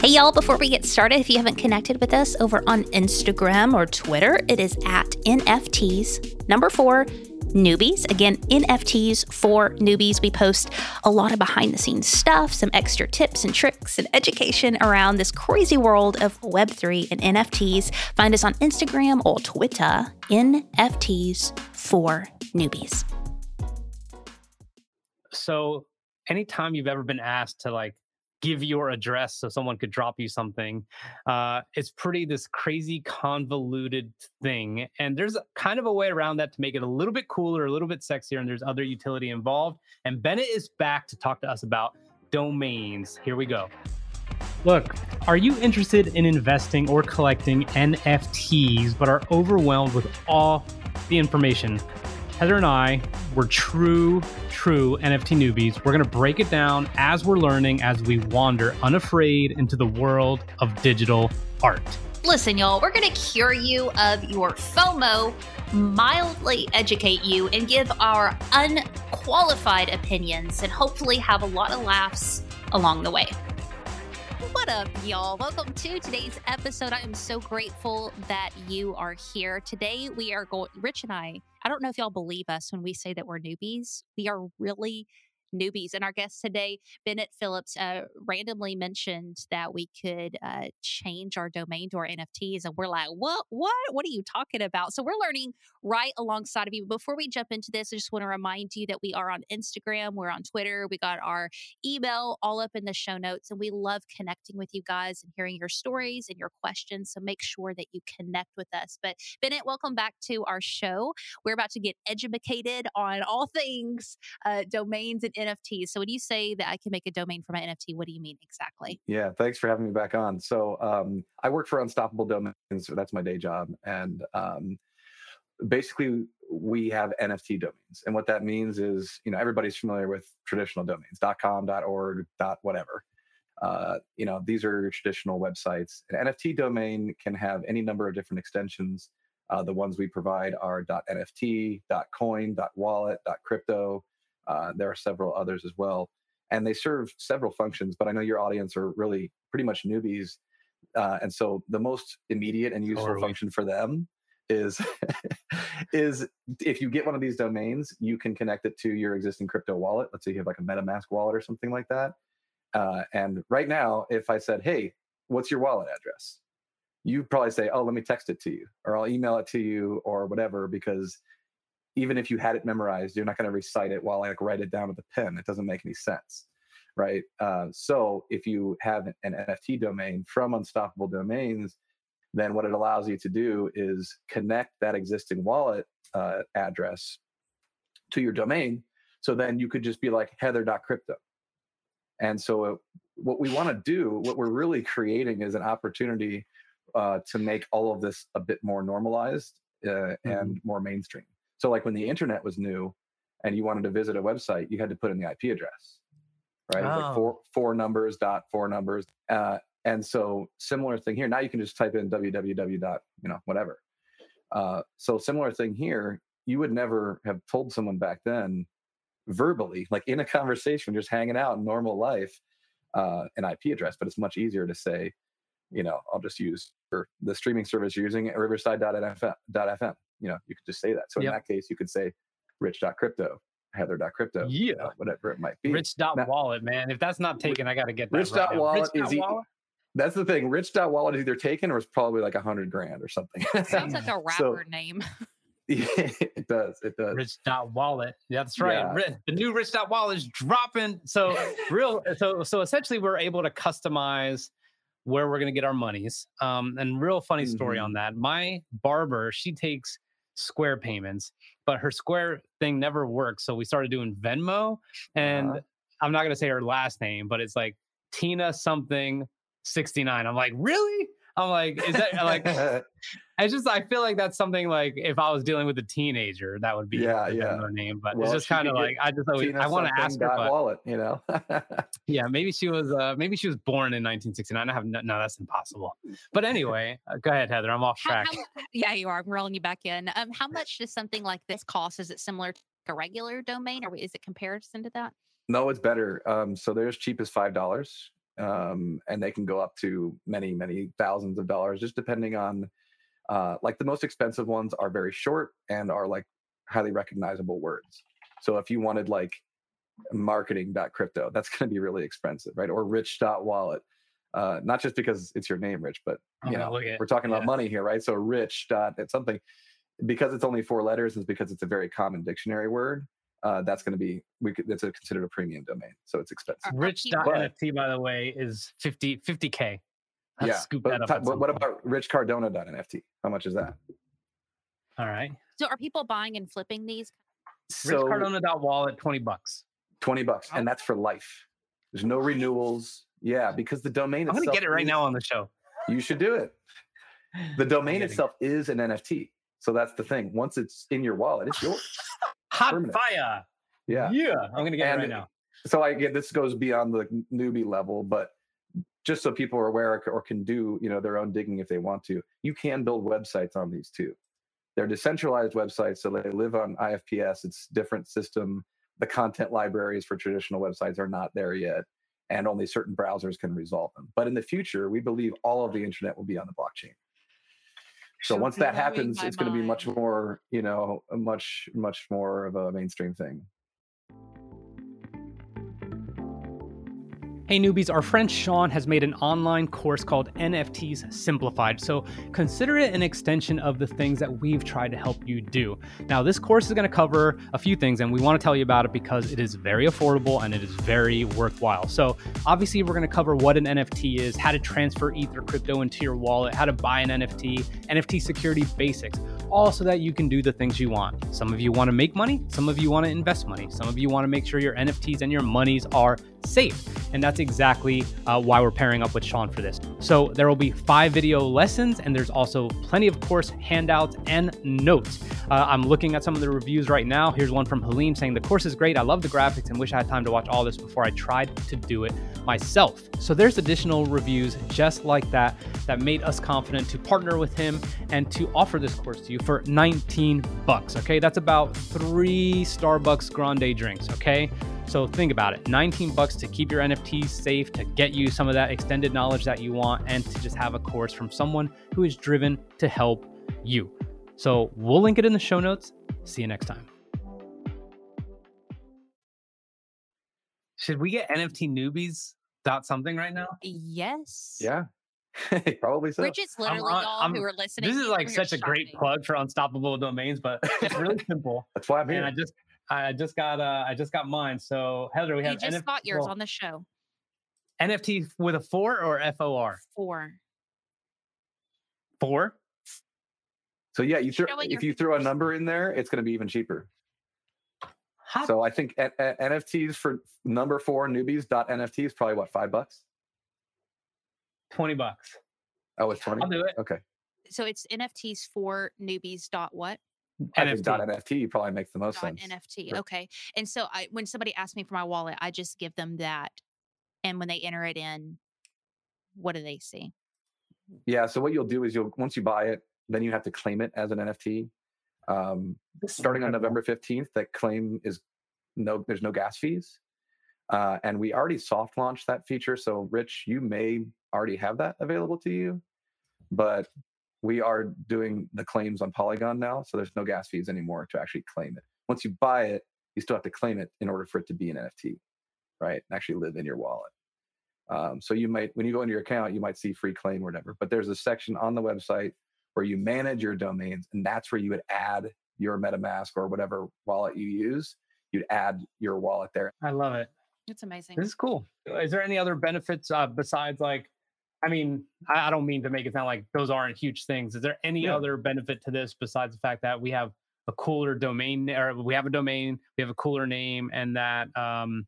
Hey, y'all, before we get started, if you haven't connected with us over on Instagram or Twitter, it is at NFTs, number four, newbies. Again, NFTs for newbies. We post a lot of behind the scenes stuff, some extra tips and tricks and education around this crazy world of Web3 and NFTs. Find us on Instagram or Twitter, NFTs for newbies. So, anytime you've ever been asked to like give your address so someone could drop you something. Uh, it's pretty this crazy convoluted thing. And there's kind of a way around that to make it a little bit cooler, a little bit sexier, and there's other utility involved. And Bennett is back to talk to us about domains. Here we go. Look, are you interested in investing or collecting NFTs but are overwhelmed with all the information? Heather and I were true, true NFT newbies. We're going to break it down as we're learning, as we wander unafraid into the world of digital art. Listen, y'all, we're going to cure you of your FOMO, mildly educate you, and give our unqualified opinions, and hopefully have a lot of laughs along the way. What up, y'all? Welcome to today's episode. I am so grateful that you are here. Today, we are going, Rich and I, I don't know if y'all believe us when we say that we're newbies. We are really newbies. And our guest today, Bennett Phillips, uh, randomly mentioned that we could uh, change our domain to our NFTs. And we're like, what? What? What are you talking about? So we're learning right alongside of you. Before we jump into this, I just want to remind you that we are on Instagram, we're on Twitter, we got our email all up in the show notes. And we love connecting with you guys and hearing your stories and your questions. So make sure that you connect with us. But Bennett, welcome back to our show. We're about to get educated on all things uh, domains and NFTs. So when you say that I can make a domain for my NFT, what do you mean exactly? Yeah, thanks for having me back on. So um, I work for Unstoppable Domains. So that's my day job, and um, basically we have NFT domains. And what that means is, you know, everybody's familiar with traditional domains, .com, .org, .whatever. Uh, you know, these are traditional websites. An NFT domain can have any number of different extensions. Uh, the ones we provide are .nft, .coin, .wallet, .crypto, uh, there are several others as well, and they serve several functions. But I know your audience are really pretty much newbies, uh, and so the most immediate and useful function for them is is if you get one of these domains, you can connect it to your existing crypto wallet. Let's say you have like a MetaMask wallet or something like that. Uh, and right now, if I said, "Hey, what's your wallet address?" you probably say, "Oh, let me text it to you, or I'll email it to you, or whatever," because even if you had it memorized, you're not going to recite it while I like write it down with a pen. It doesn't make any sense, right? Uh, so if you have an NFT domain from Unstoppable Domains, then what it allows you to do is connect that existing wallet uh, address to your domain. So then you could just be like heather.crypto. And so uh, what we want to do, what we're really creating is an opportunity uh, to make all of this a bit more normalized uh, mm-hmm. and more mainstream. So like when the internet was new and you wanted to visit a website, you had to put in the IP address, right? Oh. Like four four numbers dot four numbers. Uh, and so similar thing here. Now you can just type in www dot you know whatever. Uh, so similar thing here. You would never have told someone back then verbally, like in a conversation, just hanging out in normal life, uh, an IP address. But it's much easier to say, you know, I'll just use the streaming service you're using at riverside.fm you know, you could just say that. So yep. in that case, you could say rich.crypto, heather.crypto, yeah, uh, whatever it might be. Rich.wallet, man. If that's not taken, I got to get that. Rich.wallet right is. Wallet? that's the thing. Rich.wallet is either taken or it's probably like a hundred grand or something. Sounds like a rapper so, name. yeah, it does. It does. Rich.wallet. Yeah, that's right. Yeah. The new Rich.wallet is dropping. So real. So so essentially, we're able to customize where we're going to get our monies. Um, and real funny story mm-hmm. on that. My barber, she takes Square payments, but her Square thing never works. So we started doing Venmo, and uh-huh. I'm not gonna say her last name, but it's like Tina something 69. I'm like, really? I'm like, is that like? it's just I feel like that's something like if I was dealing with a teenager, that would be yeah, yeah. name. But well, it's just kind of like I just always, I want to ask her. But, wallet, you know. yeah, maybe she was uh maybe she was born in 1969. I have no, no that's impossible. But anyway, uh, go ahead, Heather. I'm off track. How, how, yeah, you are. I'm rolling you back in. Um, how much does something like this cost? Is it similar to a regular domain, or is it comparison to that? No, it's better. Um, so there's cheap as five dollars um, and they can go up to many many thousands of dollars just depending on uh, like the most expensive ones are very short and are like highly recognizable words. So if you wanted like marketing.crypto that's going to be really expensive right? Or rich.wallet uh, not just because it's your name rich but you know we're talking about money here right? So rich dot it's something because it's only four letters is because it's a very common dictionary word uh, that's going to be we could, that's a, considered a premium domain, so it's expensive. Rich.nft, by the way, is 50 50k. Let's yeah, scoop but, that up but what about richcardona.nft? How much is that? All right. So are people buying and flipping these? So, richcardona.wallet, 20 bucks. 20 bucks, and that's for life. There's no renewals. Yeah, because the domain. I'm going to get it right is, now on the show. You should do it. The domain itself it. is an NFT. So that's the thing. Once it's in your wallet, it's yours. Hot permanent. fire. Yeah. Yeah. I'm gonna get and it right now. So I get this goes beyond the newbie level, but just so people are aware or can do, you know, their own digging if they want to, you can build websites on these too. They're decentralized websites, so they live on IFPS. It's different system. The content libraries for traditional websites are not there yet, and only certain browsers can resolve them. But in the future, we believe all of the internet will be on the blockchain. So once that happens, it's going to be much more, you know, much, much more of a mainstream thing. Hey newbies, our friend Sean has made an online course called NFTs Simplified. So consider it an extension of the things that we've tried to help you do. Now, this course is going to cover a few things, and we want to tell you about it because it is very affordable and it is very worthwhile. So, obviously, we're going to cover what an NFT is, how to transfer Ether crypto into your wallet, how to buy an NFT, NFT security basics, all so that you can do the things you want. Some of you want to make money, some of you want to invest money, some of you want to make sure your NFTs and your monies are safe. And that's exactly uh, why we're pairing up with Sean for this. So there will be five video lessons, and there's also plenty of course handouts and notes. Uh, I'm looking at some of the reviews right now. Here's one from Halim saying the course is great. I love the graphics and wish I had time to watch all this before I tried to do it myself. So there's additional reviews just like that that made us confident to partner with him and to offer this course to you for 19 bucks. Okay, that's about three Starbucks grande drinks. Okay. So think about it 19 bucks to keep your NFTs safe, to get you some of that extended knowledge that you want, and to just have a course from someone who is driven to help you. So we'll link it in the show notes. See you next time. Should we get NFT newbies dot something right now? Yes. Yeah. Probably so. Bridget's literally I'm, all I'm, who are listening. This is like such a great plug for unstoppable domains, but it's really simple. That's why I'm here. And I just I just got uh I just got mine. So Heather, we have you just got yours well, on the show. NFT with a four or FOR? Four. Four? So yeah, you throw if you throw a number in there, it's going to be even cheaper. How? So I think a- a- NFTs for number four newbies dot NFT is probably what five bucks. Twenty bucks. Oh, it's twenty. I'll do it. Okay. So it's NFTs for newbies dot what? NFT. NFT probably makes the most dot sense. NFT. Sure. Okay. And so I when somebody asks me for my wallet, I just give them that. And when they enter it in, what do they see? Yeah. So what you'll do is you'll once you buy it, then you have to claim it as an NFT. Um, starting on November 15th, that claim is no, there's no gas fees. Uh, and we already soft launched that feature. So, Rich, you may already have that available to you, but we are doing the claims on Polygon now. So, there's no gas fees anymore to actually claim it. Once you buy it, you still have to claim it in order for it to be an NFT, right? And actually live in your wallet. Um, so, you might, when you go into your account, you might see free claim or whatever, but there's a section on the website where you manage your domains, and that's where you would add your MetaMask or whatever wallet you use. You'd add your wallet there. I love it. It's amazing. This is cool. Is there any other benefits uh, besides like? I mean, I, I, don't mean to make it sound like those aren't huge things. Is there any yeah. other benefit to this besides the fact that we have a cooler domain, or we have a domain, we have a cooler name, and that um,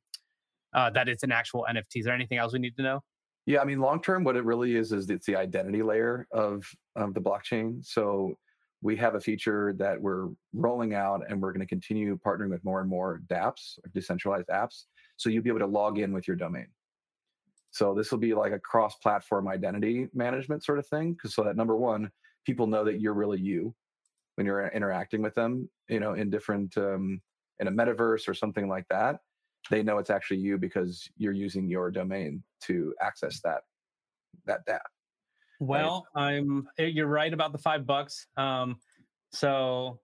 uh, that it's an actual NFT? Is there anything else we need to know? Yeah, I mean, long term, what it really is is it's the identity layer of of the blockchain. So we have a feature that we're rolling out, and we're going to continue partnering with more and more DApps, decentralized apps. So you'll be able to log in with your domain. So this will be like a cross-platform identity management sort of thing, because so that number one, people know that you're really you when you're interacting with them. You know, in different um, in a metaverse or something like that they know it's actually you because you're using your domain to access that that data. Well, I'm. eh, You're right about the five bucks. Um, so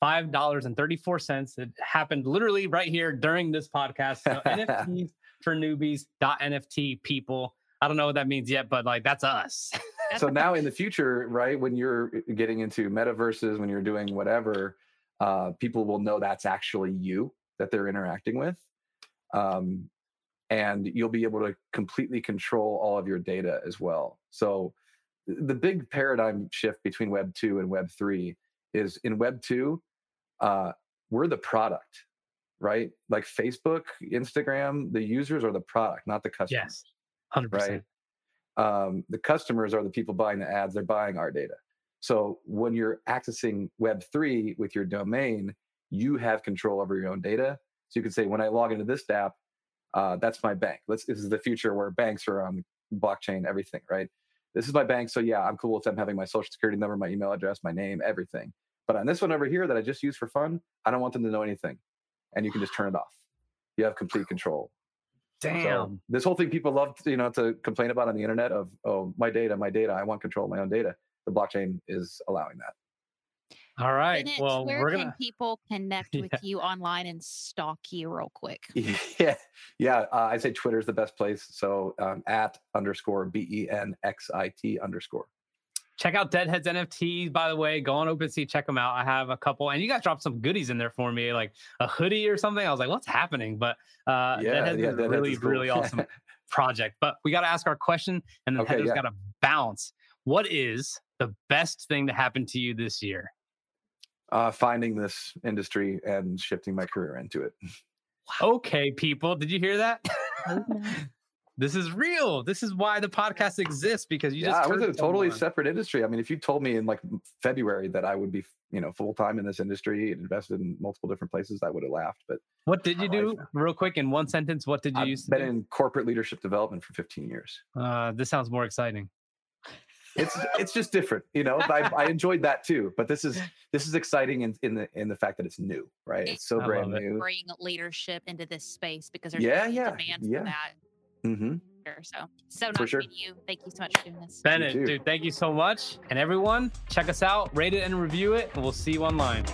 five dollars and thirty four cents. It happened literally right here during this podcast. So NFTs for newbies. NFT people. I don't know what that means yet, but like that's us. so now in the future, right, when you're getting into metaverses, when you're doing whatever, uh, people will know that's actually you that they're interacting with. Um, and you'll be able to completely control all of your data as well. So the big paradigm shift between Web 2 and Web 3 is in Web 2, uh, we're the product, right? Like Facebook, Instagram, the users are the product, not the customers yes, hundred percent. um, the customers are the people buying the ads they're buying our data. So when you're accessing web3 with your domain you have control over your own data. So you can say when i log into this app uh, that's my bank. Let's, this is the future where banks are on blockchain everything right? This is my bank so yeah i'm cool with them having my social security number my email address my name everything. But on this one over here that i just use for fun i don't want them to know anything and you can just turn it off you have complete control so Damn. this whole thing people love, to, you know, to complain about on the internet of, oh, my data, my data, I want control of my own data. The blockchain is allowing that. All right. Bennett, well, where we're can gonna. people connect with Yeah. you online and stalk you real quick? yeah, yeah. Uh, I'd say Twitter is the best place. So um, at underscore b e n x i t underscore. Check out Deadheads NFTs, by the way. Go on OpenSea, check them out. I have a couple, and you guys dropped some goodies in there for me, like a hoodie or something. I was like, what's happening? But uh, Yeah, Deadheads yeah, is a Deadheads really, is cool. really awesome project. But we got to ask our question, and then Okay, Heather's yeah. got to bounce. What is the best thing to happen to you this year? uh, finding this industry and shifting my career into it. Okay, people, did you hear that? No. this is real. This is why the podcast exists because you yeah, just I was in a totally someone. separate industry. I mean, if you told me in like February that I would be, you know, full time in this industry and invested in multiple different places, I would have laughed. But What did you do, life. real quick, in one sentence? What did you I've use to been do? in corporate leadership development for 15 years. Uh, this sounds more exciting. it's it's just different you know I, I enjoyed that too but this is this is exciting in, in the in the fact that it's new right it's so I brand new Bring leadership into this space because there's Yeah, yeah, demand yeah. for that. Hmm Sure, So, so For nice sure. meeting you. Thank you so much for doing this. Bennett, dude, thank you so much. And everyone, check us out, rate it and review it, and we'll see you online.